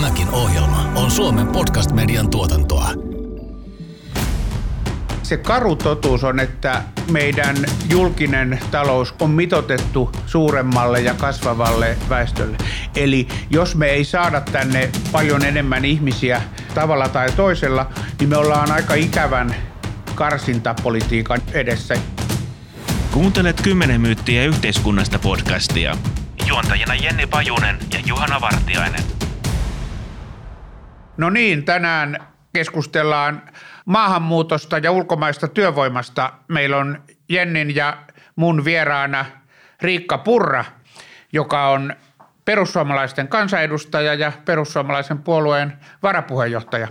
Tämäkin ohjelma on Suomen podcast-median tuotantoa. Se karu totuus on, että meidän julkinen talous on mitotettu suuremmalle ja kasvavalle väestölle. Eli jos me ei saada tänne paljon enemmän ihmisiä tavalla tai toisella, niin me ollaan aika ikävän karsintapolitiikan edessä. Kuuntelet 10 myyttiä yhteiskunnasta podcastia. Juontajina Jenni Pajunen ja Juhana Vartiainen. No niin, tänään keskustellaan maahanmuutosta ja ulkomaista työvoimasta. Meillä on Jennin ja mun vieraana Riikka Purra, joka on perussuomalaisten kansanedustaja ja perussuomalaisen puolueen varapuheenjohtaja.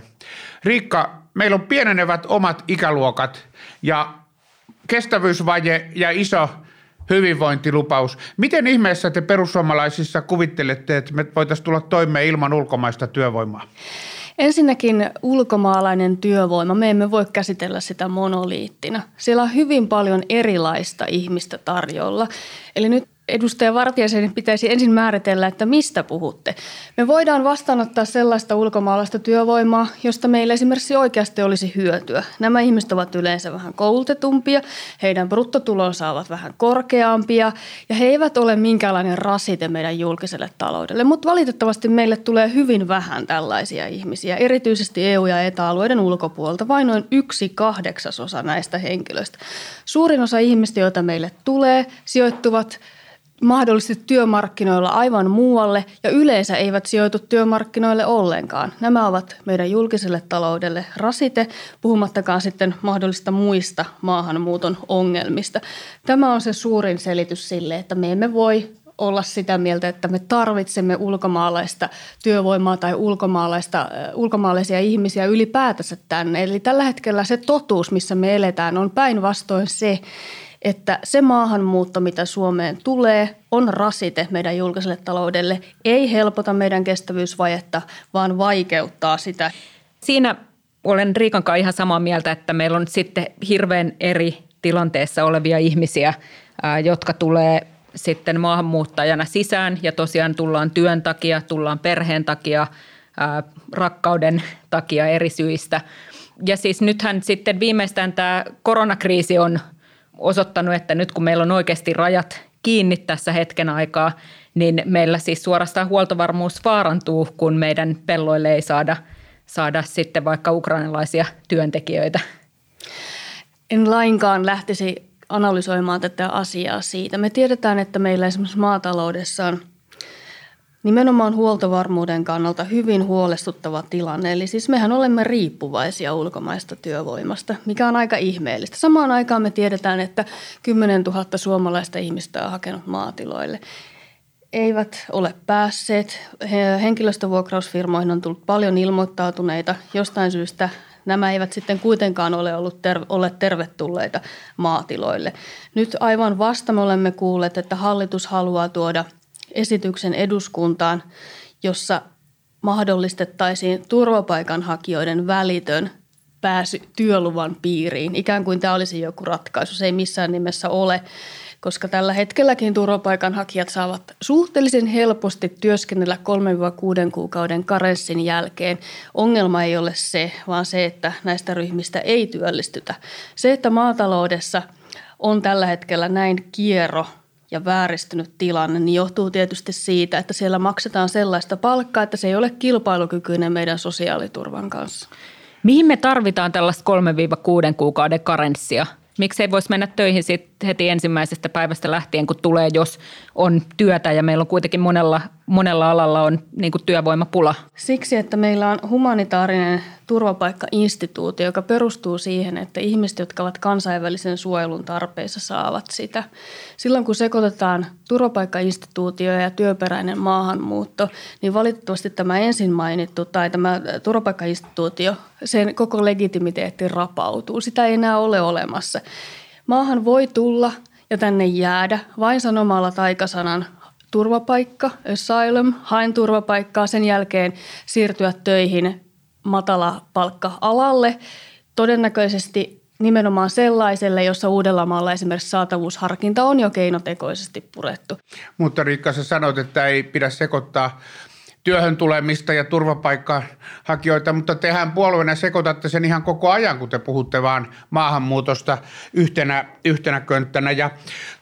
Riikka, meillä on pienenevät omat ikäluokat ja kestävyysvaje ja iso hyvinvointilupaus. Miten ihmeessä te perussuomalaisissa kuvittelette, että me voitaisiin tulla toimeen ilman ulkomaista työvoimaa? Ensinnäkin ulkomaalainen työvoima, me emme voi käsitellä sitä monoliittina. Siellä on hyvin paljon erilaista ihmistä tarjolla. Eli nyt edustaja Vartiaisen pitäisi ensin määritellä, että mistä puhutte. Me voidaan vastaanottaa sellaista ulkomaalaista työvoimaa, josta meillä esimerkiksi oikeasti olisi hyötyä. Nämä ihmiset ovat yleensä vähän koulutetumpia, heidän bruttotulonsa ovat vähän korkeampia ja he eivät ole minkäänlainen rasite meidän julkiselle taloudelle. Mutta valitettavasti meille tulee hyvin vähän tällaisia ihmisiä, erityisesti EU- ja ETA-alueiden ulkopuolelta, vain noin yksi kahdeksasosa näistä henkilöistä. Suurin osa ihmistä, joita meille tulee, sijoittuvat – mahdollisesti työmarkkinoilla aivan muualle ja yleensä eivät sijoitu työmarkkinoille ollenkaan. Nämä ovat meidän julkiselle taloudelle rasite, puhumattakaan sitten mahdollista muista maahanmuuton ongelmista. Tämä on se suurin selitys sille, että me emme voi olla sitä mieltä, että me tarvitsemme ulkomaalaista työvoimaa tai ulkomaalaista, ulkomaalaisia ihmisiä ylipäätänsä tänne. Eli tällä hetkellä se totuus, missä me eletään, on päinvastoin se, että se maahanmuutto, mitä Suomeen tulee, on rasite meidän julkiselle taloudelle, ei helpota meidän kestävyysvajetta, vaan vaikeuttaa sitä. Siinä olen Riikan kanssa ihan samaa mieltä, että meillä on sitten hirveän eri tilanteessa olevia ihmisiä, jotka tulee sitten maahanmuuttajana sisään ja tosiaan tullaan työn takia, tullaan perheen takia, rakkauden takia eri syistä. Ja siis nythän sitten viimeistään tämä koronakriisi on – osoittanut, että nyt kun meillä on oikeasti rajat kiinni tässä hetken aikaa, niin meillä siis suorastaan huoltovarmuus vaarantuu, kun meidän pelloille ei saada, saada sitten vaikka ukrainalaisia työntekijöitä. En lainkaan lähtisi analysoimaan tätä asiaa siitä. Me tiedetään, että meillä esimerkiksi maataloudessa on Nimenomaan huoltovarmuuden kannalta hyvin huolestuttava tilanne. Eli siis mehän olemme riippuvaisia ulkomaista työvoimasta, mikä on aika ihmeellistä. Samaan aikaan me tiedetään, että 10 000 suomalaista ihmistä on hakenut maatiloille. Eivät ole päässeet. Henkilöstövuokrausfirmoihin on tullut paljon ilmoittautuneita. Jostain syystä nämä eivät sitten kuitenkaan ole ollut ter- ole tervetulleita maatiloille. Nyt aivan vasta me olemme kuulleet, että hallitus haluaa tuoda – esityksen eduskuntaan, jossa mahdollistettaisiin turvapaikanhakijoiden välitön pääsy työluvan piiriin. Ikään kuin tämä olisi joku ratkaisu. Se ei missään nimessä ole, koska tällä hetkelläkin turvapaikanhakijat saavat suhteellisen helposti työskennellä 3-6 kuukauden karenssin jälkeen. Ongelma ei ole se, vaan se, että näistä ryhmistä ei työllistytä. Se, että maataloudessa on tällä hetkellä näin kierro ja vääristynyt tilanne, niin johtuu tietysti siitä, että siellä maksetaan sellaista palkkaa, että se ei ole kilpailukykyinen meidän sosiaaliturvan kanssa. Mihin me tarvitaan tällaista 3-6 kuukauden karenssia? Miksei voisi mennä töihin sit heti ensimmäisestä päivästä lähtien, kun tulee, jos on työtä ja meillä on kuitenkin monella, monella alalla on niin kuin työvoimapula? Siksi, että meillä on humanitaarinen turvapaikkainstituutio, joka perustuu siihen, että ihmiset, jotka ovat kansainvälisen suojelun tarpeissa, saavat sitä. Silloin kun sekoitetaan turvapaikkainstituutio ja työperäinen maahanmuutto, niin valitettavasti tämä ensin mainittu tai tämä turvapaikkainstituutio, sen koko legitimiteetti rapautuu. Sitä ei enää ole olemassa. Maahan voi tulla ja tänne jäädä vain sanomalla taikasanan turvapaikka, asylum, hain turvapaikkaa, sen jälkeen siirtyä töihin matala palkka-alalle, todennäköisesti nimenomaan sellaiselle, jossa Uudellamaalla esimerkiksi saatavuusharkinta on jo keinotekoisesti purettu. Mutta Riikka, sä sanoit, että ei pidä sekoittaa työhön tulemista ja turvapaikkahakijoita, mutta tehän puolueena sekoitatte sen ihan koko ajan, kun te puhutte vaan maahanmuutosta yhtenä, yhtenä könttänä. Ja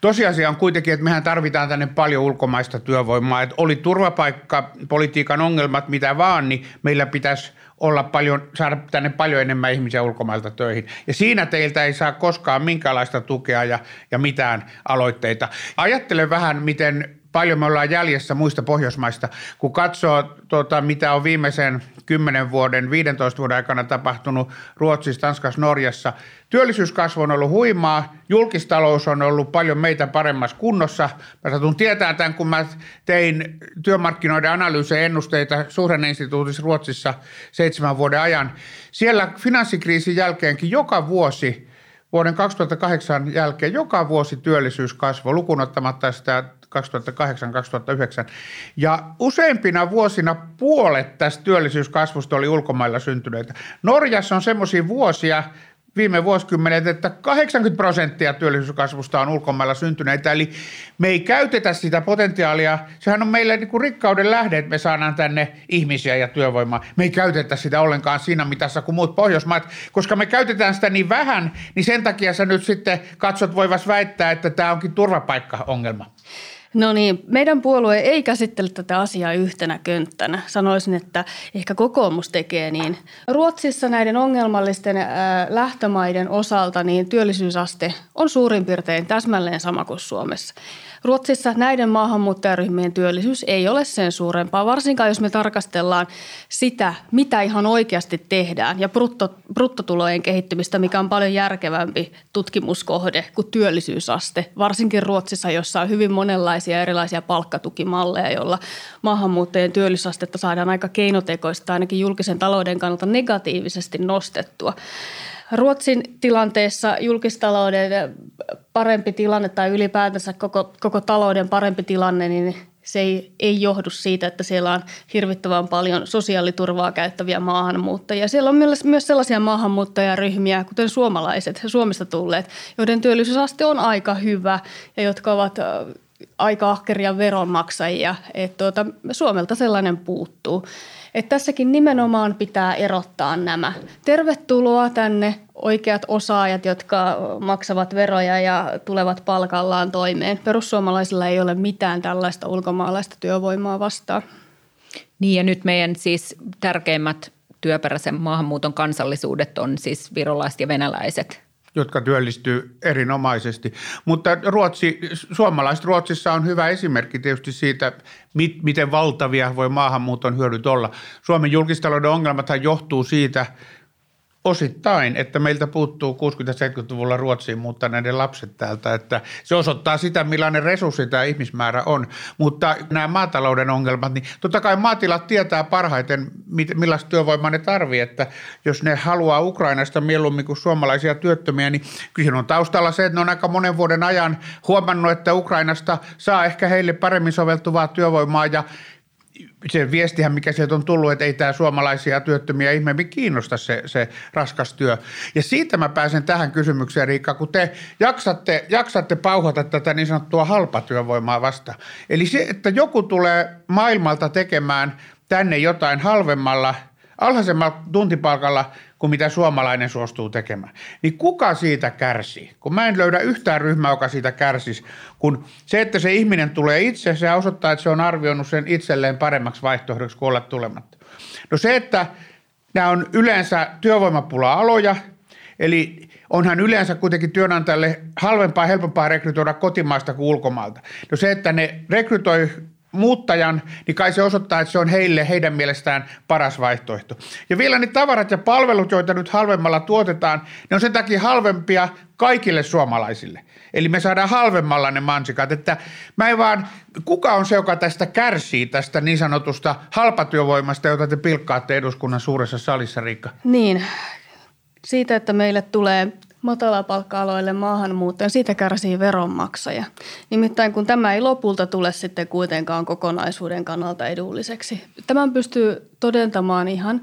tosiasia on kuitenkin, että mehän tarvitaan tänne paljon ulkomaista työvoimaa. Että oli turvapaikkapolitiikan ongelmat mitä vaan, niin meillä pitäisi olla paljon, saada tänne paljon enemmän ihmisiä ulkomailta töihin. Ja siinä teiltä ei saa koskaan minkäänlaista tukea ja, ja mitään aloitteita. Ajattele vähän, miten paljon me ollaan jäljessä muista Pohjoismaista. Kun katsoo, tuota, mitä on viimeisen 10 vuoden, 15 vuoden aikana tapahtunut Ruotsissa, Tanskassa, Norjassa, työllisyyskasvu on ollut huimaa, julkistalous on ollut paljon meitä paremmassa kunnossa. Mä satun tietää tämän, kun mä tein työmarkkinoiden analyysejä ennusteita suhdanneinstituutissa Ruotsissa seitsemän vuoden ajan. Siellä finanssikriisin jälkeenkin joka vuosi vuoden 2008 jälkeen joka vuosi työllisyys kasvoi, lukunottamatta sitä 2008-2009. Ja useimpina vuosina puolet tästä työllisyyskasvusta oli ulkomailla syntyneitä. Norjassa on semmoisia vuosia, viime vuosikymmenet, että 80 prosenttia työllisyyskasvusta on ulkomailla syntyneitä, eli me ei käytetä sitä potentiaalia, sehän on meille niin kuin rikkauden lähde, että me saadaan tänne ihmisiä ja työvoimaa. Me ei käytetä sitä ollenkaan siinä mitassa kuin muut Pohjoismaat, koska me käytetään sitä niin vähän, niin sen takia sä nyt sitten katsot voivas väittää, että tämä onkin turvapaikkaongelma. No niin, meidän puolue ei käsittele tätä asiaa yhtenä könttänä. Sanoisin, että ehkä kokoomus tekee niin. Ruotsissa näiden ongelmallisten ää, lähtömaiden osalta niin työllisyysaste on suurin piirtein täsmälleen sama kuin Suomessa. Ruotsissa näiden maahanmuuttajaryhmien työllisyys ei ole sen suurempaa, varsinkaan jos me tarkastellaan sitä, mitä ihan oikeasti tehdään ja brutto, bruttotulojen kehittymistä, mikä on paljon järkevämpi tutkimuskohde kuin työllisyysaste, varsinkin Ruotsissa, jossa on hyvin monenlaisia erilaisia palkkatukimalleja, joilla maahanmuuttajien työllisyysastetta saadaan aika keinotekoista ainakin julkisen talouden kannalta negatiivisesti nostettua. Ruotsin tilanteessa julkistalouden parempi tilanne tai ylipäätänsä koko, koko talouden parempi tilanne, niin se ei, ei johdu siitä, että siellä on hirvittävän paljon sosiaaliturvaa käyttäviä maahanmuuttajia. Siellä on myös sellaisia maahanmuuttajaryhmiä, kuten suomalaiset, Suomesta tulleet, joiden työllisyysaste on aika hyvä ja jotka ovat aika ahkeria veronmaksajia. Et tuota, Suomelta sellainen puuttuu. Et tässäkin nimenomaan pitää erottaa nämä. Tervetuloa tänne oikeat osaajat, jotka maksavat veroja ja tulevat palkallaan toimeen. Perussuomalaisilla ei ole mitään tällaista ulkomaalaista työvoimaa vastaan. Niin ja nyt meidän siis tärkeimmät työperäisen maahanmuuton kansallisuudet on siis virolaiset ja venäläiset jotka työllistyy erinomaisesti. Mutta Ruotsi, suomalaiset Ruotsissa on hyvä esimerkki tietysti siitä, miten valtavia voi maahanmuuton hyödyt olla. Suomen julkistalouden ongelmathan johtuu siitä – osittain, että meiltä puuttuu 60-70-luvulla Ruotsiin muuttaneiden lapset täältä, että se osoittaa sitä, millainen resurssi tämä ihmismäärä on. Mutta nämä maatalouden ongelmat, niin totta kai maatilat tietää parhaiten, millaista työvoimaa ne tarvii, että jos ne haluaa Ukrainasta mieluummin kuin suomalaisia työttömiä, niin kyllä on taustalla se, että ne on aika monen vuoden ajan huomannut, että Ukrainasta saa ehkä heille paremmin soveltuvaa työvoimaa ja se viestihän, mikä sieltä on tullut, että ei tämä suomalaisia työttömiä ihmeemmin kiinnosta se, se raskas työ. Ja siitä mä pääsen tähän kysymykseen, Riikka, kun te jaksatte, jaksatte pauhata tätä niin sanottua halpatyövoimaa vasta. Eli se, että joku tulee maailmalta tekemään tänne jotain halvemmalla, alhaisemmalla tuntipalkalla kuin mitä suomalainen suostuu tekemään. Niin kuka siitä kärsii? Kun mä en löydä yhtään ryhmää, joka siitä kärsisi, kun se, että se ihminen tulee itse, se osoittaa, että se on arvioinut sen itselleen paremmaksi vaihtoehdoksi kuin olla tulematta. No se, että nämä on yleensä työvoimapula-aloja, eli onhan yleensä kuitenkin työnantajalle halvempaa ja helpompaa rekrytoida kotimaista kuin ulkomailta. No se, että ne rekrytoi muuttajan, niin kai se osoittaa, että se on heille heidän mielestään paras vaihtoehto. Ja vielä ne tavarat ja palvelut, joita nyt halvemmalla tuotetaan, ne on sen takia halvempia kaikille suomalaisille. Eli me saadaan halvemmalla ne mansikat, että mä en vaan, kuka on se, joka tästä kärsii, tästä niin sanotusta halpatyövoimasta, jota te pilkkaatte eduskunnan suuressa salissa, Riikka? Niin, siitä, että meille tulee matalapalkka-aloille maahanmuuttajan, siitä kärsii veronmaksaja. Nimittäin kun tämä ei lopulta tule sitten kuitenkaan kokonaisuuden kannalta edulliseksi. Tämän pystyy todentamaan ihan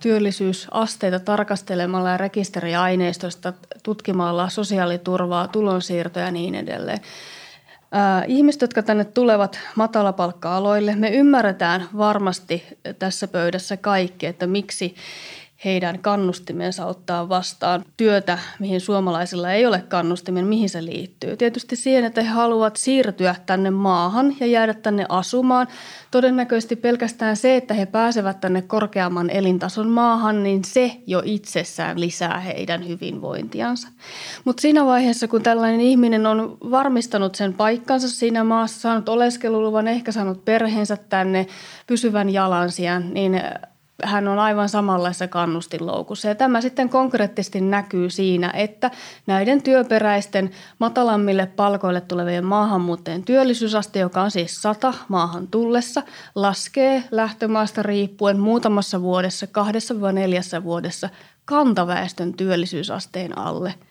työllisyysasteita tarkastelemalla ja rekisteriaineistosta tutkimalla sosiaaliturvaa, tulonsiirtoja ja niin edelleen. ihmiset, jotka tänne tulevat matalapalkka-aloille, me ymmärretään varmasti tässä pöydässä kaikki, että miksi heidän kannustimensa ottaa vastaan työtä, mihin suomalaisilla ei ole kannustimia, mihin se liittyy. Tietysti siihen, että he haluavat siirtyä tänne maahan ja jäädä tänne asumaan. Todennäköisesti pelkästään se, että he pääsevät tänne korkeamman elintason maahan, niin se jo itsessään lisää heidän hyvinvointiansa. Mutta siinä vaiheessa, kun tällainen ihminen on varmistanut sen paikkansa siinä maassa, saanut oleskeluluvan, ehkä saanut perheensä tänne, pysyvän jalansijan, niin hän on aivan samanlaisessa kannustinloukussa. Ja tämä sitten konkreettisesti näkyy siinä, että näiden työperäisten matalammille palkoille tulevien maahanmuuttajien työllisyysaste, joka on siis 100 maahan tullessa, laskee lähtömaasta riippuen muutamassa vuodessa, kahdessa vai neljässä vuodessa kantaväestön työllisyysasteen alle –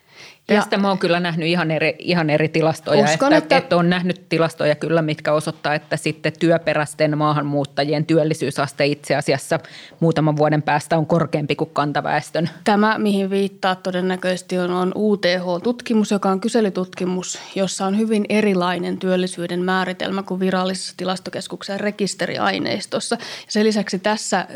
Tästä mä oon kyllä nähnyt ihan eri, ihan eri tilastoja. Uskon, että, että, että on nähnyt tilastoja kyllä, mitkä osoittaa, että sitten työperäisten maahanmuuttajien työllisyysaste itse asiassa muutaman vuoden päästä on korkeampi kuin kantaväestön. Tämä, mihin viittaa todennäköisesti on, on UTH-tutkimus, joka on kyselytutkimus, jossa on hyvin erilainen työllisyyden määritelmä kuin virallisessa tilastokeskuksen rekisteriaineistossa. Sen lisäksi tässä äh,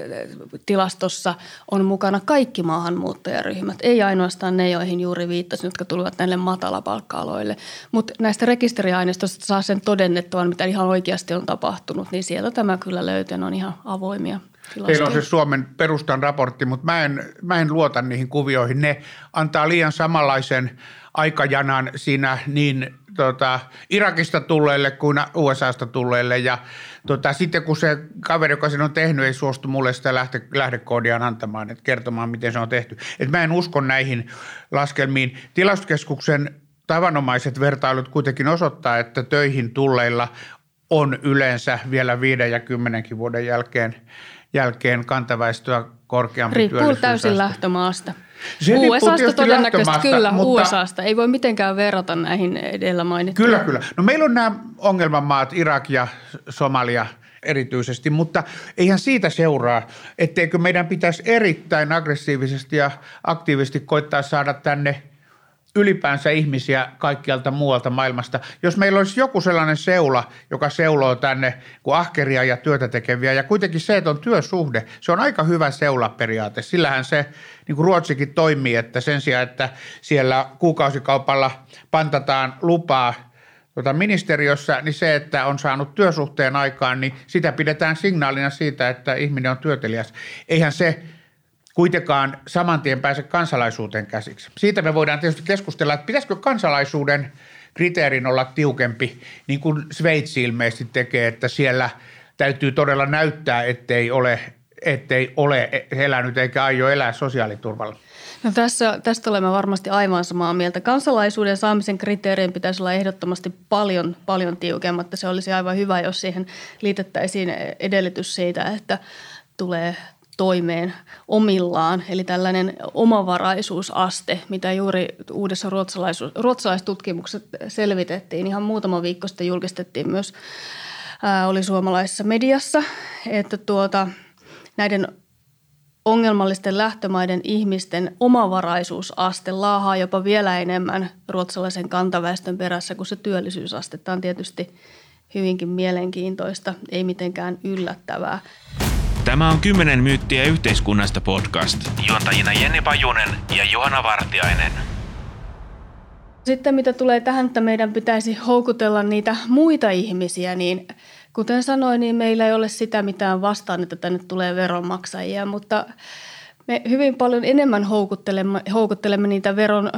tilastossa on mukana kaikki maahanmuuttajaryhmät, ei ainoastaan ne, joihin juuri viittasin, jotka tulevat näille matalapalkka-aloille. Mutta näistä rekisteriaineistoista saa sen todennettavan, mitä ihan oikeasti on tapahtunut, niin sieltä tämä kyllä löytyy, on ihan avoimia Teillä on se Suomen perustan raportti, mutta mä en, mä en luota niihin kuvioihin. Ne antaa liian samanlaisen aikajanan siinä niin tota, Irakista tulleille kuin USAsta tulleille. Ja tota, sitten kun se kaveri, joka sen on tehnyt, ei suostu mulle sitä lähte, lähdekoodiaan antamaan, että kertomaan, miten se on tehty. Et mä en usko näihin laskelmiin. Tilastokeskuksen tavanomaiset vertailut kuitenkin osoittaa, että töihin tulleilla on yleensä vielä viiden ja kymmenenkin vuoden jälkeen, jälkeen kantaväestöä korkeampi Riippuu täysin lähtömaasta. Se USAsta todennäköisesti kyllä, mutta... USAsta. Ei voi mitenkään verrata näihin edellä mainittuihin. Kyllä, kyllä. No meillä on nämä ongelmamaat, Irak ja Somalia erityisesti, mutta eihän siitä seuraa, etteikö meidän pitäisi erittäin aggressiivisesti ja aktiivisesti koittaa saada tänne – ylipäänsä ihmisiä kaikkialta muualta maailmasta. Jos meillä olisi joku sellainen seula, joka seuloo tänne kuin ahkeria ja työtä tekeviä, ja kuitenkin se, että on työsuhde, se on aika hyvä seulaperiaate. Sillähän se, niin kuin Ruotsikin toimii, että sen sijaan, että siellä kuukausikaupalla pantataan lupaa tuota ministeriössä, niin se, että on saanut työsuhteen aikaan, niin sitä pidetään signaalina siitä, että ihminen on työtelijäs. Eihän se kuitenkaan saman tien pääse kansalaisuuteen käsiksi. Siitä me voidaan tietysti keskustella, että pitäisikö kansalaisuuden kriteerin olla tiukempi, niin kuin Sveitsi ilmeisesti tekee, että siellä täytyy todella näyttää, ettei ole, ettei ole elänyt eikä aio elää sosiaaliturvalla. No tässä, tästä olemme varmasti aivan samaa mieltä. Kansalaisuuden saamisen kriteerien pitäisi olla ehdottomasti paljon, paljon tiukemmat. Se olisi aivan hyvä, jos siihen liitettäisiin edellytys siitä, että tulee toimeen omillaan, eli tällainen omavaraisuusaste, mitä juuri uudessa ruotsalaistutkimuksessa selvitettiin. Ihan muutama viikko sitten julkistettiin myös, ää, oli suomalaisessa mediassa, että tuota, näiden ongelmallisten lähtömaiden ihmisten omavaraisuusaste laahaa jopa vielä enemmän ruotsalaisen kantaväestön perässä kuin se työllisyysaste. Tämä on tietysti hyvinkin mielenkiintoista, ei mitenkään yllättävää. Tämä on 10 myyttiä yhteiskunnasta podcast. Juontajina Jenni Pajunen ja Johanna Vartiainen. Sitten mitä tulee tähän, että meidän pitäisi houkutella niitä muita ihmisiä, niin kuten sanoin, niin meillä ei ole sitä mitään vastaan, että tänne tulee veronmaksajia, mutta me hyvin paljon enemmän houkuttelemme, houkuttelemme niitä veron,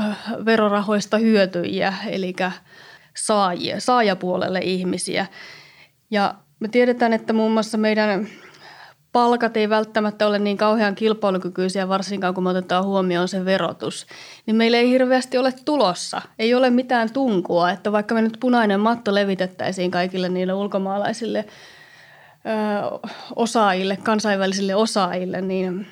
verorahoista hyötyjiä, eli saajia, saajapuolelle ihmisiä. Ja me tiedetään, että muun muassa meidän palkat ei välttämättä ole niin kauhean kilpailukykyisiä, varsinkaan kun me otetaan huomioon se verotus, niin meillä ei hirveästi ole tulossa. Ei ole mitään tunkua, että vaikka me nyt punainen matto levitettäisiin kaikille niille ulkomaalaisille ö, osaajille, kansainvälisille osaajille, niin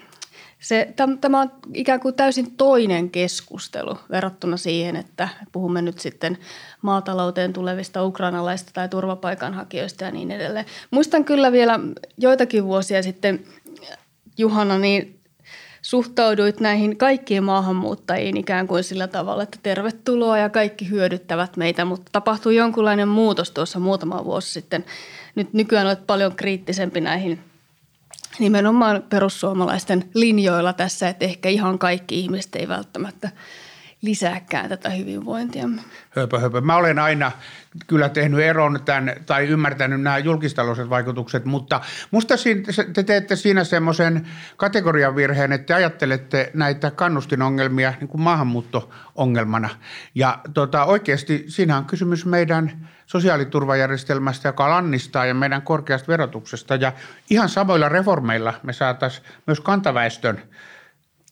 se, tämä on ikään kuin täysin toinen keskustelu verrattuna siihen, että puhumme nyt sitten maatalouteen tulevista ukrainalaista tai turvapaikanhakijoista ja niin edelleen. Muistan kyllä vielä joitakin vuosia sitten, Juhana, niin suhtauduit näihin kaikkiin maahanmuuttajiin ikään kuin sillä tavalla, että tervetuloa ja kaikki hyödyttävät meitä, mutta tapahtui jonkunlainen muutos tuossa muutama vuosi sitten. Nyt nykyään olet paljon kriittisempi näihin nimenomaan perussuomalaisten linjoilla tässä, että ehkä ihan kaikki ihmiset ei välttämättä – lisääkään tätä hyvinvointiamme. Höpö, höpö. Mä olen aina kyllä tehnyt eron tämän, tai ymmärtänyt nämä julkistaloudelliset vaikutukset, mutta musta te teette siinä semmoisen kategorian virheen, että te ajattelette näitä kannustinongelmia niin kuin maahanmuutto-ongelmana. Ja tota, oikeasti siinä on kysymys meidän sosiaaliturvajärjestelmästä, joka lannistaa ja meidän korkeasta verotuksesta. Ja ihan samoilla reformeilla me saataisiin myös kantaväestön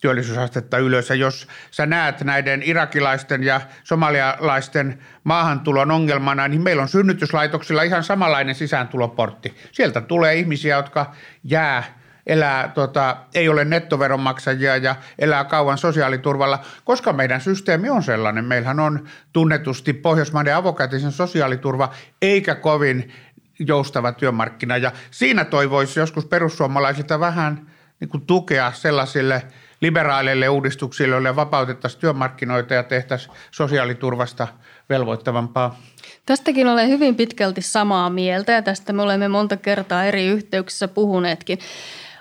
työllisyysastetta ylös. Ja jos sä näet näiden irakilaisten ja somalialaisten maahantulon ongelmana, niin meillä on synnytyslaitoksilla ihan samanlainen sisääntuloportti. Sieltä tulee ihmisiä, jotka jää elää, tota, ei ole nettoveronmaksajia ja elää kauan sosiaaliturvalla, koska meidän systeemi on sellainen. Meillähän on tunnetusti Pohjoismaiden avokätisen sosiaaliturva, eikä kovin joustava työmarkkina. Ja siinä toivoisi joskus perussuomalaisilta vähän niin kuin tukea sellaisille – liberaaleille uudistuksille, joille vapautettaisiin työmarkkinoita ja tehtäisiin sosiaaliturvasta velvoittavampaa. Tästäkin olen hyvin pitkälti samaa mieltä ja tästä me olemme monta kertaa eri yhteyksissä puhuneetkin.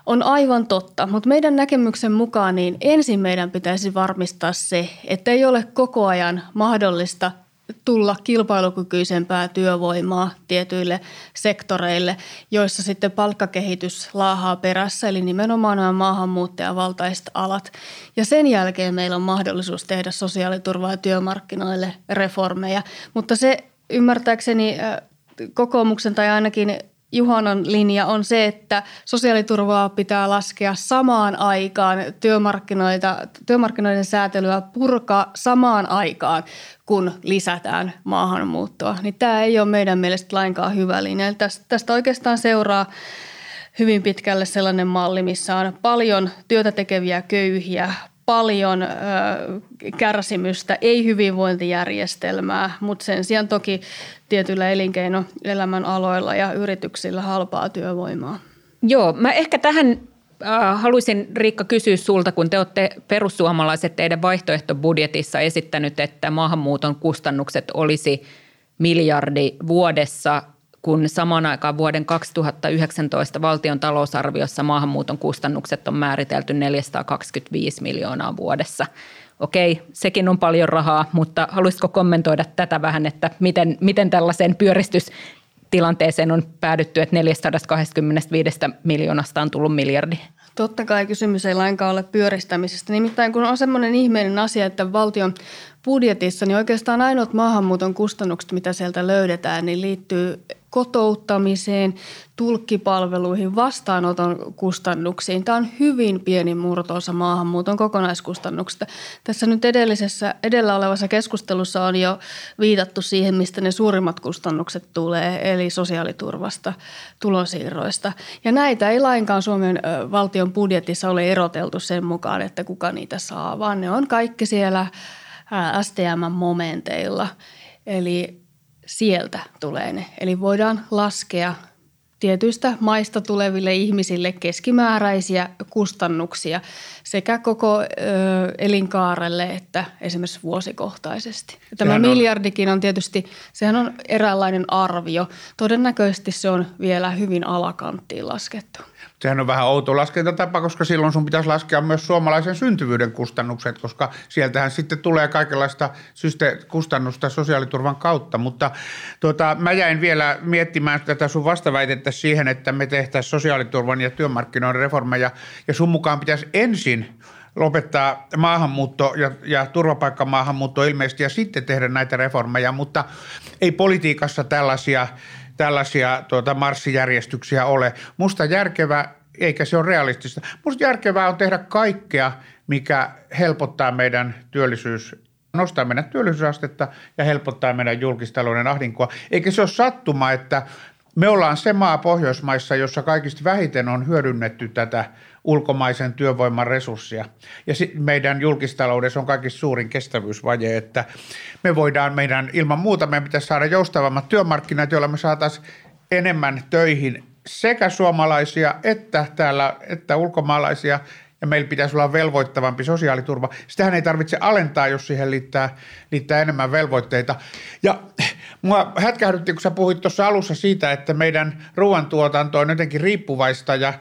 On aivan totta, mutta meidän näkemyksen mukaan niin ensin meidän pitäisi varmistaa se, että ei ole koko ajan mahdollista tulla kilpailukykyisempää työvoimaa tietyille sektoreille, joissa sitten palkkakehitys laahaa perässä, eli nimenomaan nämä maahanmuuttajavaltaiset alat. Ja sen jälkeen meillä on mahdollisuus tehdä sosiaaliturvaa ja työmarkkinoille reformeja, mutta se ymmärtääkseni kokoomuksen tai ainakin Juhanan linja on se, että sosiaaliturvaa pitää laskea samaan aikaan, työmarkkinoita, työmarkkinoiden säätelyä purkaa samaan aikaan, kun lisätään maahanmuuttoa. Niin tämä ei ole meidän mielestä lainkaan hyvä linja. Eli tästä, oikeastaan seuraa hyvin pitkälle sellainen malli, missä on paljon työtä tekeviä köyhiä, paljon ö, kärsimystä, ei hyvinvointijärjestelmää, mutta sen sijaan toki tietyillä elinkeinoelämän aloilla ja yrityksillä halpaa työvoimaa. Joo, mä ehkä tähän äh, haluaisin Riikka kysyä sulta, kun te olette perussuomalaiset teidän vaihtoehtobudjetissa esittänyt, että maahanmuuton kustannukset olisi miljardi vuodessa – kun samaan aikaan vuoden 2019 valtion talousarviossa maahanmuuton kustannukset on määritelty 425 miljoonaa vuodessa. Okei, sekin on paljon rahaa, mutta haluaisitko kommentoida tätä vähän, että miten, miten tällaiseen pyöristystilanteeseen on päädytty, että 425 miljoonasta on tullut miljardi? Totta kai kysymys ei lainkaan ole pyöristämisestä. Nimittäin kun on semmoinen ihmeellinen asia, että valtion budjetissa, niin oikeastaan ainoat maahanmuuton kustannukset, mitä sieltä löydetään, niin liittyy kotouttamiseen, tulkkipalveluihin, vastaanoton kustannuksiin. Tämä on hyvin pieni murtoosa maahanmuuton kokonaiskustannuksista. Tässä nyt edellisessä, edellä olevassa keskustelussa on jo viitattu siihen, mistä ne suurimmat kustannukset tulee, eli sosiaaliturvasta, tulonsiirroista. Ja näitä ei lainkaan Suomen valtion budjetissa ole eroteltu sen mukaan, että kuka niitä saa, vaan ne on kaikki siellä STM-momenteilla. Eli sieltä tulee ne. Eli voidaan laskea tietyistä maista tuleville ihmisille keskimääräisiä kustannuksia sekä koko ö, elinkaarelle että esimerkiksi vuosikohtaisesti. Tämä sehän miljardikin on tietysti, sehän on eräänlainen arvio. Todennäköisesti se on vielä hyvin alakanttiin laskettu. Sehän on vähän outo laskentatapa, koska silloin sun pitäisi laskea myös suomalaisen syntyvyyden kustannukset, koska sieltähän sitten tulee kaikenlaista syste- kustannusta sosiaaliturvan kautta. Mutta tuota, mä jäin vielä miettimään tätä sun vastaväitettä siihen, että me tehtäisiin sosiaaliturvan ja työmarkkinoiden reformeja, ja sun mukaan pitäisi ensin lopettaa maahanmuutto ja, ja turvapaikkamaahanmuutto ilmeisesti ja sitten tehdä näitä reformeja, mutta ei politiikassa tällaisia – tällaisia tuota, marssijärjestyksiä ole. Musta järkevä, eikä se ole realistista, musta järkevää on tehdä kaikkea, mikä helpottaa meidän työllisyys nostaa meidän työllisyysastetta ja helpottaa meidän julkistalouden ahdinkoa. Eikä se ole sattuma, että me ollaan se maa Pohjoismaissa, jossa kaikista vähiten on hyödynnetty tätä ulkomaisen työvoiman resurssia. Ja meidän julkistaloudessa on kaikista suurin kestävyysvaje, että me voidaan meidän, ilman muuta meidän pitäisi saada joustavammat työmarkkinat, joilla me saataisiin enemmän töihin sekä suomalaisia että täällä, että ulkomaalaisia ja meillä pitäisi olla velvoittavampi sosiaaliturva. Sitähän ei tarvitse alentaa, jos siihen liittää, liittää enemmän velvoitteita. Ja mua hätkähdytti, kun sä puhuit tuossa alussa siitä, että meidän ruoantuotanto on jotenkin riippuvaista ja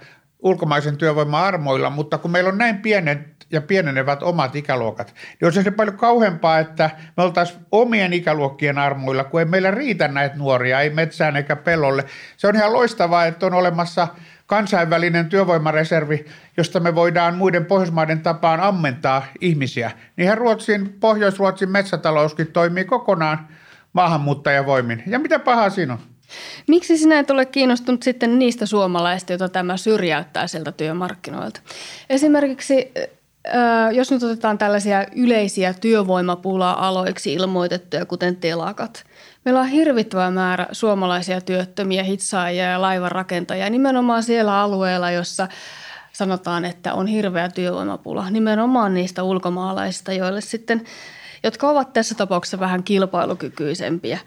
ulkomaisen työvoiman armoilla, mutta kun meillä on näin pienet ja pienenevät omat ikäluokat, niin olisi se paljon kauheampaa, että me oltaisiin omien ikäluokkien armoilla, kun ei meillä riitä näitä nuoria, ei metsään eikä pellolle. Se on ihan loistavaa, että on olemassa kansainvälinen työvoimareservi, josta me voidaan muiden Pohjoismaiden tapaan ammentaa ihmisiä. Niinhän Ruotsin, Pohjois-Ruotsin metsätalouskin toimii kokonaan maahanmuuttajavoimin. Ja mitä pahaa siinä on? Miksi sinä et ole kiinnostunut sitten niistä suomalaisista, joita tämä syrjäyttää sieltä työmarkkinoilta? Esimerkiksi jos nyt otetaan tällaisia yleisiä työvoimapula-aloiksi ilmoitettuja, kuten telakat. Meillä on hirvittävä määrä suomalaisia työttömiä, hitsaajia ja laivanrakentajia nimenomaan siellä alueella, jossa sanotaan, että on hirveä työvoimapula. Nimenomaan niistä ulkomaalaisista, joille sitten, jotka ovat tässä tapauksessa vähän kilpailukykyisempiä.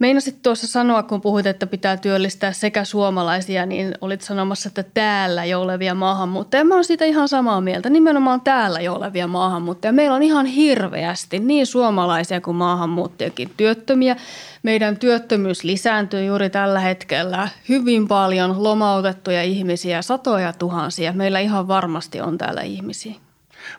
Meinasit tuossa sanoa, kun puhuit, että pitää työllistää sekä suomalaisia, niin olit sanomassa, että täällä jo olevia maahanmuuttajia. Mä oon siitä ihan samaa mieltä. Nimenomaan täällä jo olevia maahanmuuttajia. Meillä on ihan hirveästi niin suomalaisia kuin maahanmuuttajakin työttömiä. Meidän työttömyys lisääntyy juuri tällä hetkellä. Hyvin paljon lomautettuja ihmisiä, satoja tuhansia. Meillä ihan varmasti on täällä ihmisiä.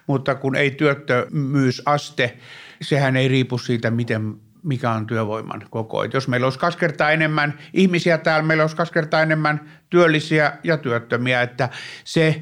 Mutta kun ei työttömyysaste, sehän ei riipu siitä, miten mikä on työvoiman koko. Et jos meillä olisi kaksi kertaa enemmän ihmisiä täällä, meillä olisi kaksi kertaa enemmän työllisiä ja työttömiä, että se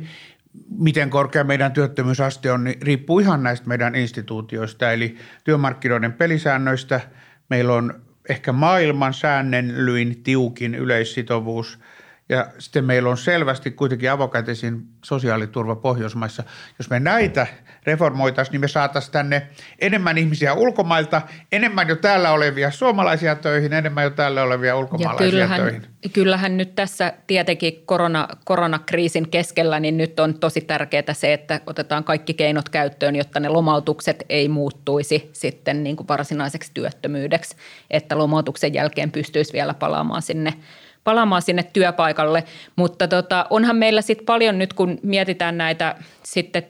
miten korkea meidän työttömyysaste on, niin riippuu ihan näistä meidän instituutioista, eli työmarkkinoiden pelisäännöistä. Meillä on ehkä maailman säännellyin tiukin yleissitovuus – ja sitten meillä on selvästi kuitenkin avokätisin sosiaaliturva Pohjoismaissa. Jos me näitä reformoitaisiin, niin me saataisiin tänne enemmän ihmisiä ulkomailta, enemmän jo täällä olevia suomalaisia töihin, enemmän jo täällä olevia ulkomaalaisia ja kyllähän, töihin. Kyllähän nyt tässä tietenkin korona, koronakriisin keskellä, niin nyt on tosi tärkeää se, että otetaan kaikki keinot käyttöön, jotta ne lomautukset ei muuttuisi sitten niin kuin varsinaiseksi työttömyydeksi, että lomautuksen jälkeen pystyisi vielä palaamaan sinne – palaamaan sinne työpaikalle. Mutta tota, onhan meillä sitten paljon nyt, kun mietitään näitä sitten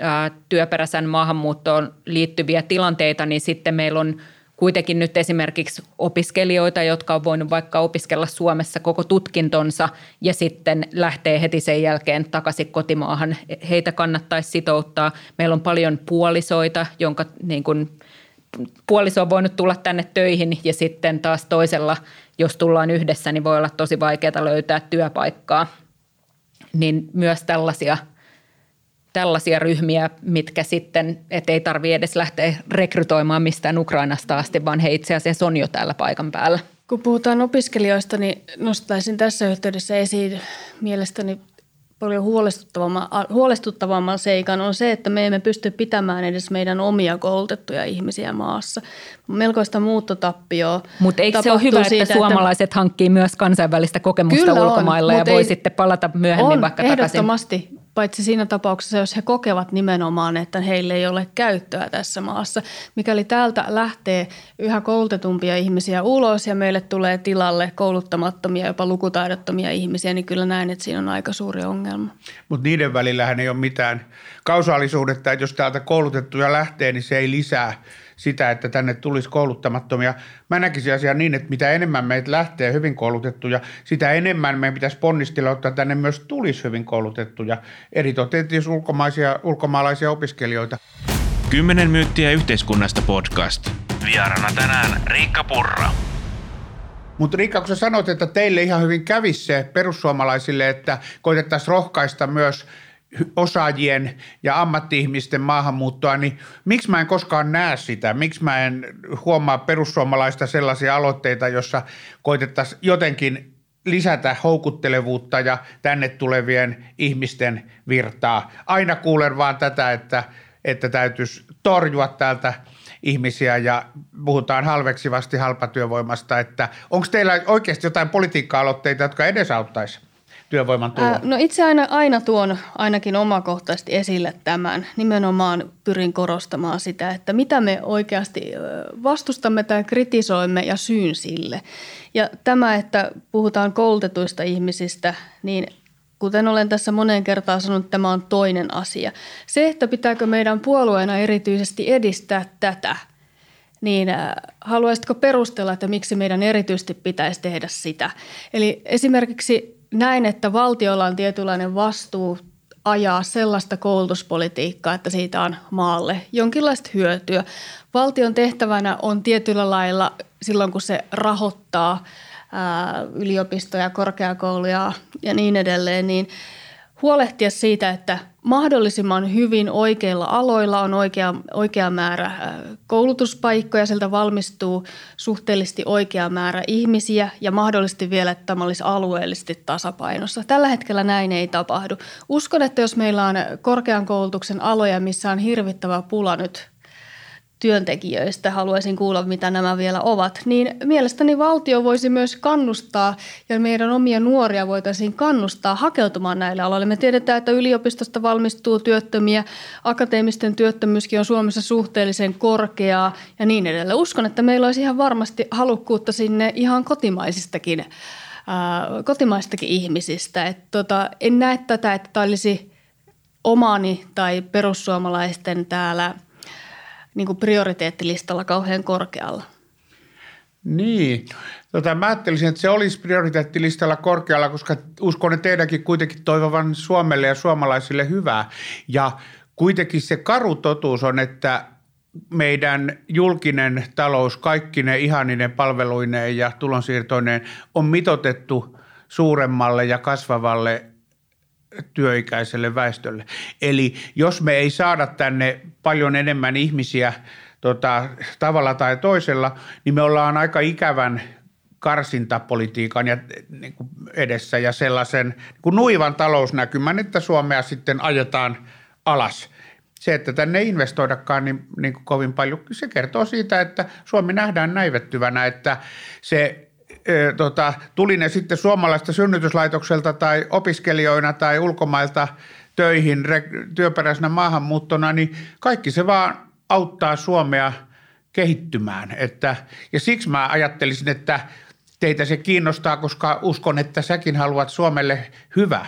ää, työperäisen maahanmuuttoon liittyviä tilanteita, niin sitten meillä on kuitenkin nyt esimerkiksi opiskelijoita, jotka on voinut vaikka opiskella Suomessa koko tutkintonsa ja sitten lähtee heti sen jälkeen takaisin kotimaahan. Heitä kannattaisi sitouttaa. Meillä on paljon puolisoita, jonka niin kuin, puoliso on voinut tulla tänne töihin ja sitten taas toisella – jos tullaan yhdessä, niin voi olla tosi vaikeaa löytää työpaikkaa. Niin myös tällaisia, tällaisia ryhmiä, mitkä sitten, et ei tarvitse edes lähteä rekrytoimaan mistään Ukrainasta asti, vaan he itse asiassa on jo täällä paikan päällä. Kun puhutaan opiskelijoista, niin nostaisin tässä yhteydessä esiin mielestäni paljon huolestuttavamman, huolestuttavamman seikan on se, että me emme pysty pitämään edes meidän omia koulutettuja ihmisiä maassa. Melkoista muuttotappioa. Mutta eikö se ole hyvä, siitä, että suomalaiset että... hankkii myös kansainvälistä kokemusta Kyllä ulkomailla on, ja voi ei, sitten palata myöhemmin on, vaikka takaisin? ehdottomasti paitsi siinä tapauksessa, jos he kokevat nimenomaan, että heille ei ole käyttöä tässä maassa. Mikäli täältä lähtee yhä koulutetumpia ihmisiä ulos ja meille tulee tilalle kouluttamattomia, jopa lukutaidottomia ihmisiä, niin kyllä näen, että siinä on aika suuri ongelma. Mutta niiden välillähän ei ole mitään kausaalisuudetta, että jos täältä koulutettuja lähtee, niin se ei lisää – sitä, että tänne tulisi kouluttamattomia. Mä näkisin asian niin, että mitä enemmän meitä lähtee hyvin koulutettuja, sitä enemmän meidän pitäisi ponnistella, että tänne myös tulisi hyvin koulutettuja, eri tietysti ulkomaisia, ulkomaalaisia opiskelijoita. Kymmenen myyttiä yhteiskunnasta podcast. Vierana tänään Riikka Purra. Mutta Riikka, kun sä sanoit, että teille ihan hyvin kävisi se perussuomalaisille, että koitettaisiin rohkaista myös – osaajien ja ammatti-ihmisten maahanmuuttoa, niin miksi mä en koskaan näe sitä? Miksi mä en huomaa perussuomalaista sellaisia aloitteita, jossa koitettaisiin jotenkin lisätä houkuttelevuutta ja tänne tulevien ihmisten virtaa? Aina kuulen vaan tätä, että, että täytyisi torjua täältä ihmisiä ja puhutaan halveksivasti halpatyövoimasta, että onko teillä oikeasti jotain politiikka-aloitteita, jotka edesauttaisivat? Työvoiman tuloa? No itse aina, aina tuon ainakin omakohtaisesti esille tämän. Nimenomaan pyrin korostamaan sitä, että mitä me oikeasti vastustamme tai kritisoimme ja syyn sille. Ja tämä, että puhutaan koulutetuista ihmisistä, niin Kuten olen tässä moneen kertaan sanonut, tämä on toinen asia. Se, että pitääkö meidän puolueena erityisesti edistää tätä, niin haluaisitko perustella, että miksi meidän erityisesti pitäisi tehdä sitä? Eli esimerkiksi näin, että valtiolla on tietynlainen vastuu ajaa sellaista koulutuspolitiikkaa, että siitä on maalle jonkinlaista hyötyä. Valtion tehtävänä on tietyllä lailla silloin, kun se rahoittaa yliopistoja, korkeakouluja ja niin edelleen, niin huolehtia siitä, että mahdollisimman hyvin oikeilla aloilla on oikea, oikea määrä koulutuspaikkoja, sieltä valmistuu suhteellisesti oikea määrä ihmisiä ja mahdollisesti vielä, että tämä olisi alueellisesti tasapainossa. Tällä hetkellä näin ei tapahdu. Uskon, että jos meillä on korkean koulutuksen aloja, missä on hirvittävä pula nyt työntekijöistä, haluaisin kuulla mitä nämä vielä ovat, niin mielestäni valtio voisi myös kannustaa ja meidän omia nuoria voitaisiin kannustaa hakeutumaan näille aloille. Me tiedetään, että yliopistosta valmistuu työttömiä, akateemisten työttömyyskin on Suomessa suhteellisen korkeaa ja niin edelleen. Uskon, että meillä olisi ihan varmasti halukkuutta sinne ihan kotimaisistakin, ää, kotimaistakin ihmisistä. Et tota, en näe tätä, että tämä olisi omani tai perussuomalaisten täällä – niin kuin prioriteettilistalla kauhean korkealla. Niin, tota, mä ajattelisin, että se olisi prioriteettilistalla korkealla, koska uskon, että teidänkin kuitenkin toivovan Suomelle ja suomalaisille hyvää. Ja kuitenkin se karu totuus on, että meidän julkinen talous kaikkine ihaninen palveluineen ja tulonsiirtoineen on mitotettu suuremmalle ja kasvavalle työikäiselle väestölle. Eli jos me ei saada tänne paljon enemmän ihmisiä tota, tavalla tai toisella, niin me ollaan aika ikävän karsintapolitiikan ja, niin kuin edessä ja sellaisen niin kuin nuivan talousnäkymän, että Suomea sitten ajetaan alas. Se, että tänne ei investoidakaan niin, niin kuin kovin paljon, se kertoo siitä, että Suomi nähdään näivettyvänä, että se tota, tuli ne sitten suomalaista synnytyslaitokselta tai opiskelijoina tai ulkomailta töihin työperäisenä maahanmuuttona, niin kaikki se vaan auttaa Suomea kehittymään. Että, ja siksi mä ajattelisin, että teitä se kiinnostaa, koska uskon, että säkin haluat Suomelle hyvää.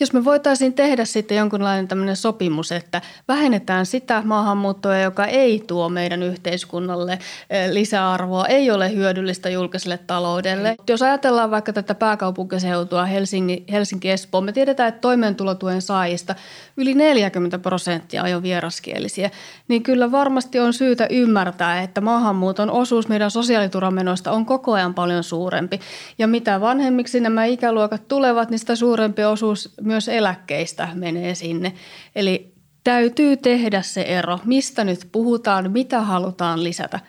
Jos me voitaisiin tehdä sitten jonkunlainen tämmöinen sopimus, että vähennetään sitä maahanmuuttoa, joka ei tuo meidän yhteiskunnalle eh, lisäarvoa, ei ole hyödyllistä julkiselle taloudelle. Jos ajatellaan vaikka tätä pääkaupunkiseutua Helsinki, Helsinki-Espoo, me tiedetään, että toimeentulotuen saajista yli 40 prosenttia on jo vieraskielisiä, niin kyllä varmasti on syytä ymmärtää, että maahanmuuton osuus meidän sosiaaliturvamenoista on koko ajan paljon suurempi. Ja mitä vanhemmiksi nämä ikäluokat tulevat, niin sitä suurempi osuus myös eläkkeistä menee sinne. Eli täytyy tehdä se ero, mistä nyt puhutaan, mitä halutaan lisätä.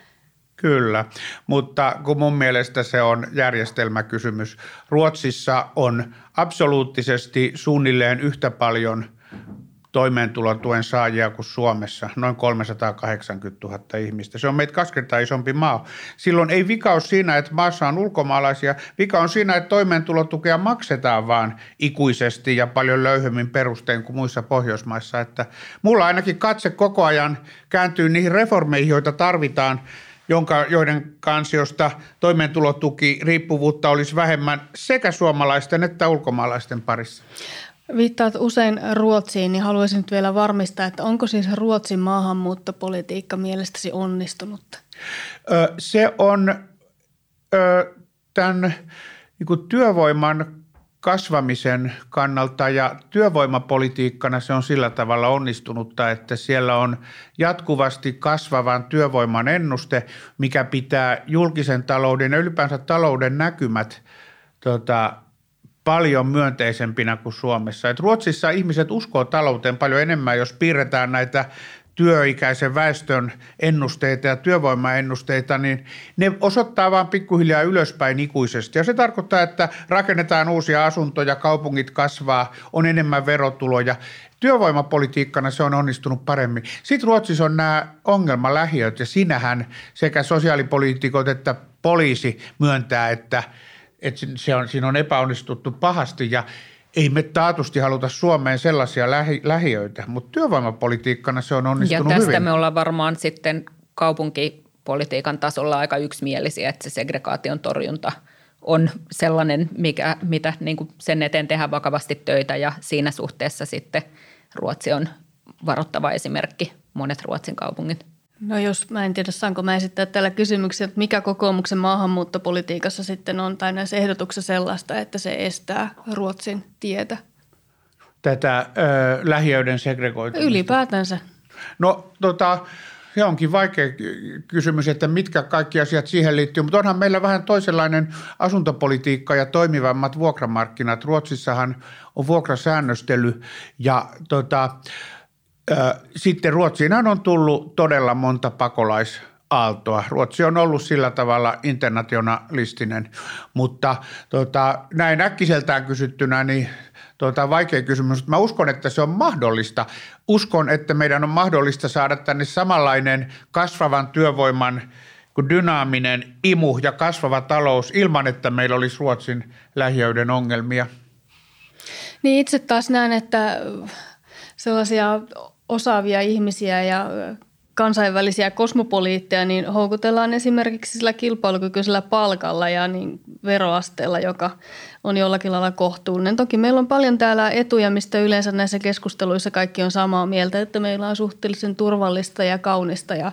Kyllä, mutta kun mun mielestä se on järjestelmäkysymys. Ruotsissa on absoluuttisesti suunnilleen yhtä paljon – toimeentulotuen saajia kuin Suomessa, noin 380 000 ihmistä. Se on meitä kaksi kertaa isompi maa. Silloin ei vika ole siinä, että maassa on ulkomaalaisia, vika on siinä, että toimeentulotukea maksetaan vaan ikuisesti ja paljon löyhemmin perustein kuin muissa Pohjoismaissa. Että mulla ainakin katse koko ajan kääntyy niihin reformeihin, joita tarvitaan, jonka, joiden kansiosta toimeentulotuki riippuvuutta olisi vähemmän sekä suomalaisten että ulkomaalaisten parissa. Viittaat usein Ruotsiin, niin haluaisin nyt vielä varmistaa, että onko siis Ruotsin maahanmuuttopolitiikka mielestäsi onnistunutta? Se on tämän niin työvoiman kasvamisen kannalta ja työvoimapolitiikkana se on sillä tavalla onnistunutta, että siellä on jatkuvasti kasvavan työvoiman ennuste, mikä pitää julkisen talouden ja ylipäänsä talouden näkymät tota, paljon myönteisempinä kuin Suomessa. Et Ruotsissa ihmiset uskoo talouteen paljon enemmän, jos piirretään näitä työikäisen väestön ennusteita ja työvoimaennusteita, niin ne osoittaa vain pikkuhiljaa ylöspäin ikuisesti. Ja se tarkoittaa, että rakennetaan uusia asuntoja, kaupungit kasvaa, on enemmän verotuloja. Työvoimapolitiikkana se on onnistunut paremmin. Sitten Ruotsissa on nämä ongelmalähiöt ja sinähän sekä sosiaalipoliitikot että poliisi myöntää, että – että se on, siinä on epäonnistuttu pahasti ja ei me taatusti haluta Suomeen sellaisia lähi, lähiöitä, mutta työvoimapolitiikkana se on onnistunut hyvin. Ja tästä hyvin. me ollaan varmaan sitten kaupunkipolitiikan tasolla aika yksimielisiä, että se segregaation torjunta on sellainen, mikä, mitä niin kuin sen eteen tehdään vakavasti töitä ja siinä suhteessa sitten Ruotsi on varoittava esimerkki, monet Ruotsin kaupungit. No jos mä en tiedä, saanko mä esittää tällä kysymyksen, että mikä kokoomuksen maahanmuuttopolitiikassa sitten on tai näissä ehdotuksissa sellaista, että se estää Ruotsin tietä? Tätä ö, lähiöiden segregoitumista. Ylipäätänsä. No tota, se onkin vaikea kysymys, että mitkä kaikki asiat siihen liittyy, mutta onhan meillä vähän toisenlainen asuntopolitiikka ja toimivammat vuokramarkkinat. Ruotsissahan on vuokrasäännöstely ja tota, sitten Ruotsiinhan on tullut todella monta pakolais aaltoa. Ruotsi on ollut sillä tavalla internationalistinen, mutta tota, näin äkkiseltään kysyttynä, niin tota, vaikea kysymys. Mä uskon, että se on mahdollista. Uskon, että meidän on mahdollista saada tänne samanlainen kasvavan työvoiman dynaaminen imu ja kasvava talous ilman, että meillä olisi Ruotsin lähiöiden ongelmia. Niin itse taas näen, että sellaisia osaavia ihmisiä ja kansainvälisiä kosmopoliitteja, niin houkutellaan esimerkiksi sillä kilpailukykyisellä palkalla ja niin veroasteella, joka on jollakin lailla kohtuullinen. Toki meillä on paljon täällä etuja, mistä yleensä näissä keskusteluissa kaikki on samaa mieltä, että meillä on suhteellisen turvallista ja kaunista ja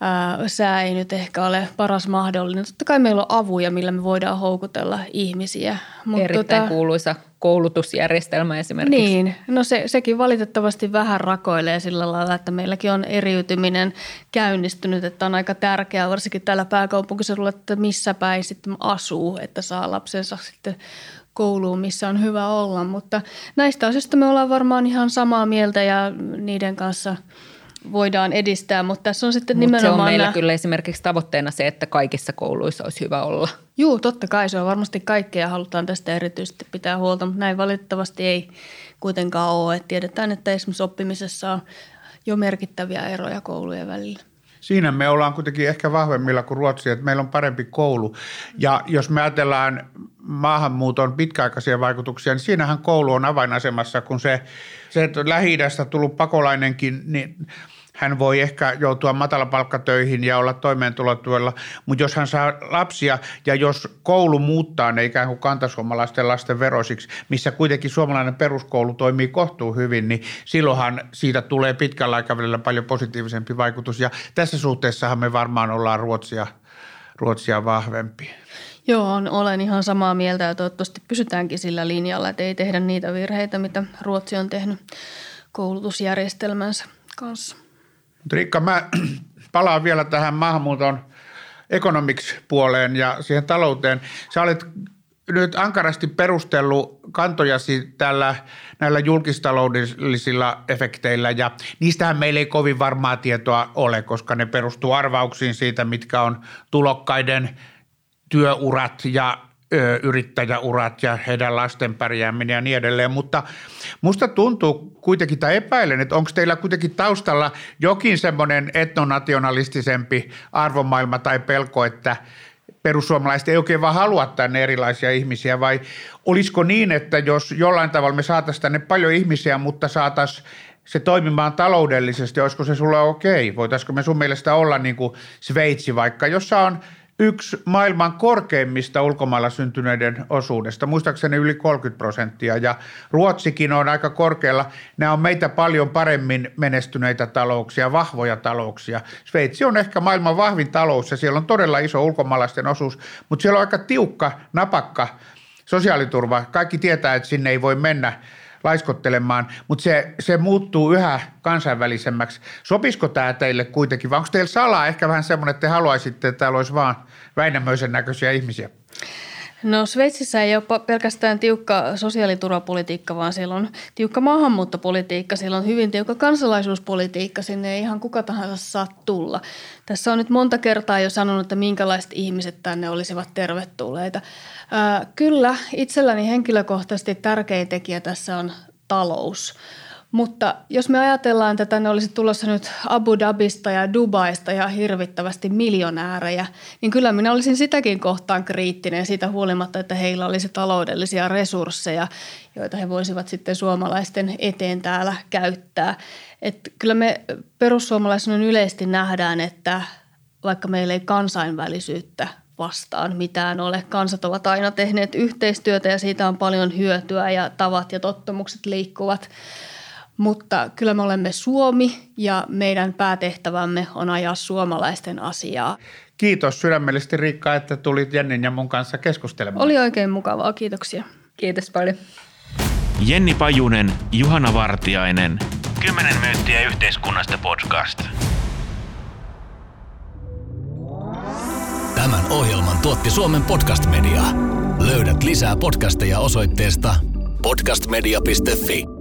ää, sää ei nyt ehkä ole paras mahdollinen. Totta kai meillä on avuja, millä me voidaan houkutella ihmisiä. Mutta Erittäin tota, kuuluisa koulutusjärjestelmä esimerkiksi. Niin, no se, sekin valitettavasti vähän rakoilee sillä lailla, että meilläkin on eriytyminen käynnistynyt, että on aika tärkeää varsinkin täällä pääkaupunkiseudulla, että missä päin sitten asuu, että saa lapsensa sitten kouluun, missä on hyvä olla. Mutta näistä asioista me ollaan varmaan ihan samaa mieltä ja niiden kanssa – voidaan edistää, mutta tässä on sitten Mut nimenomaan... se on meillä nämä... kyllä esimerkiksi tavoitteena se, että kaikissa kouluissa olisi hyvä olla. Joo, totta kai se on varmasti kaikkea halutaan tästä erityisesti pitää huolta, mutta näin valitettavasti ei kuitenkaan ole. Että tiedetään, että esimerkiksi oppimisessa on jo merkittäviä eroja koulujen välillä. Siinä me ollaan kuitenkin ehkä vahvemmilla kuin Ruotsi, että meillä on parempi koulu. Ja jos me ajatellaan maahanmuuton pitkäaikaisia vaikutuksia, niin siinähän koulu on avainasemassa, kun se, se että lähi tullut pakolainenkin, niin hän voi ehkä joutua matalapalkkatöihin ja olla toimeentulotuella, mutta jos hän saa lapsia ja jos koulu muuttaa ne ikään kuin kantasuomalaisten lasten verosiksi, missä kuitenkin suomalainen peruskoulu toimii kohtuu hyvin, niin silloinhan siitä tulee pitkällä aikavälillä paljon positiivisempi vaikutus ja tässä suhteessahan me varmaan ollaan Ruotsia, Ruotsia vahvempi. Joo, olen ihan samaa mieltä ja toivottavasti pysytäänkin sillä linjalla, että ei tehdä niitä virheitä, mitä Ruotsi on tehnyt koulutusjärjestelmänsä kanssa. Riikka, mä palaan vielä tähän maahanmuuton economics-puoleen ja siihen talouteen. Sä olet nyt ankarasti perustellut kantojasi tällä näillä julkistaloudellisilla efekteillä ja niistähän meillä ei kovin varmaa tietoa ole, koska ne perustuu arvauksiin siitä, mitkä on tulokkaiden työurat ja yrittäjäurat ja heidän lasten pärjääminen ja niin edelleen, mutta musta tuntuu kuitenkin, tai epäilen, että onko teillä kuitenkin taustalla jokin semmoinen etnonationalistisempi arvomaailma tai pelko, että perussuomalaiset ei oikein vaan halua tänne erilaisia ihmisiä, vai olisiko niin, että jos jollain tavalla me saataisiin tänne paljon ihmisiä, mutta saataisiin se toimimaan taloudellisesti, olisiko se sulle okei? Voitaisiko me sun mielestä olla niin kuin Sveitsi vaikka, jossa on – yksi maailman korkeimmista ulkomailla syntyneiden osuudesta, muistaakseni yli 30 prosenttia, ja Ruotsikin on aika korkealla. Nämä on meitä paljon paremmin menestyneitä talouksia, vahvoja talouksia. Sveitsi on ehkä maailman vahvin talous, ja siellä on todella iso ulkomaalaisten osuus, mutta siellä on aika tiukka, napakka sosiaaliturva. Kaikki tietää, että sinne ei voi mennä laiskottelemaan, mutta se, se muuttuu yhä kansainvälisemmäksi. Sopisiko tämä teille kuitenkin, vai onko teillä salaa ehkä vähän semmoinen, että te haluaisitte, että täällä olisi vaan Väinämöisen näköisiä ihmisiä? No Sveitsissä ei ole pelkästään tiukka sosiaaliturvapolitiikka, vaan siellä on tiukka maahanmuuttopolitiikka, siellä on hyvin tiukka kansalaisuuspolitiikka, sinne ei ihan kuka tahansa saa tulla. Tässä on nyt monta kertaa jo sanonut, että minkälaiset ihmiset tänne olisivat tervetulleita. Ää, kyllä, itselläni henkilökohtaisesti tärkein tekijä tässä on talous. Mutta jos me ajatellaan, että tänne olisi tulossa nyt Abu Dhabista ja Dubaista ja hirvittävästi miljonäärejä, niin kyllä minä olisin sitäkin kohtaan kriittinen siitä huolimatta, että heillä olisi taloudellisia resursseja, joita he voisivat sitten suomalaisten eteen täällä käyttää. Et kyllä me perussuomalaisena yleisesti nähdään, että vaikka meillä ei kansainvälisyyttä vastaan mitään ole. Kansat ovat aina tehneet yhteistyötä ja siitä on paljon hyötyä ja tavat ja tottumukset liikkuvat. Mutta kyllä me olemme Suomi ja meidän päätehtävämme on ajaa suomalaisten asiaa. Kiitos sydämellisesti Riikka, että tulit Jennin ja mun kanssa keskustelemaan. Oli oikein mukavaa, kiitoksia. Kiitos paljon. Jenni Pajunen, Juhana Vartiainen. Kymmenen myyttiä yhteiskunnasta podcast. Tämän ohjelman tuotti Suomen Podcast Media. Löydät lisää podcasteja osoitteesta podcastmedia.fi.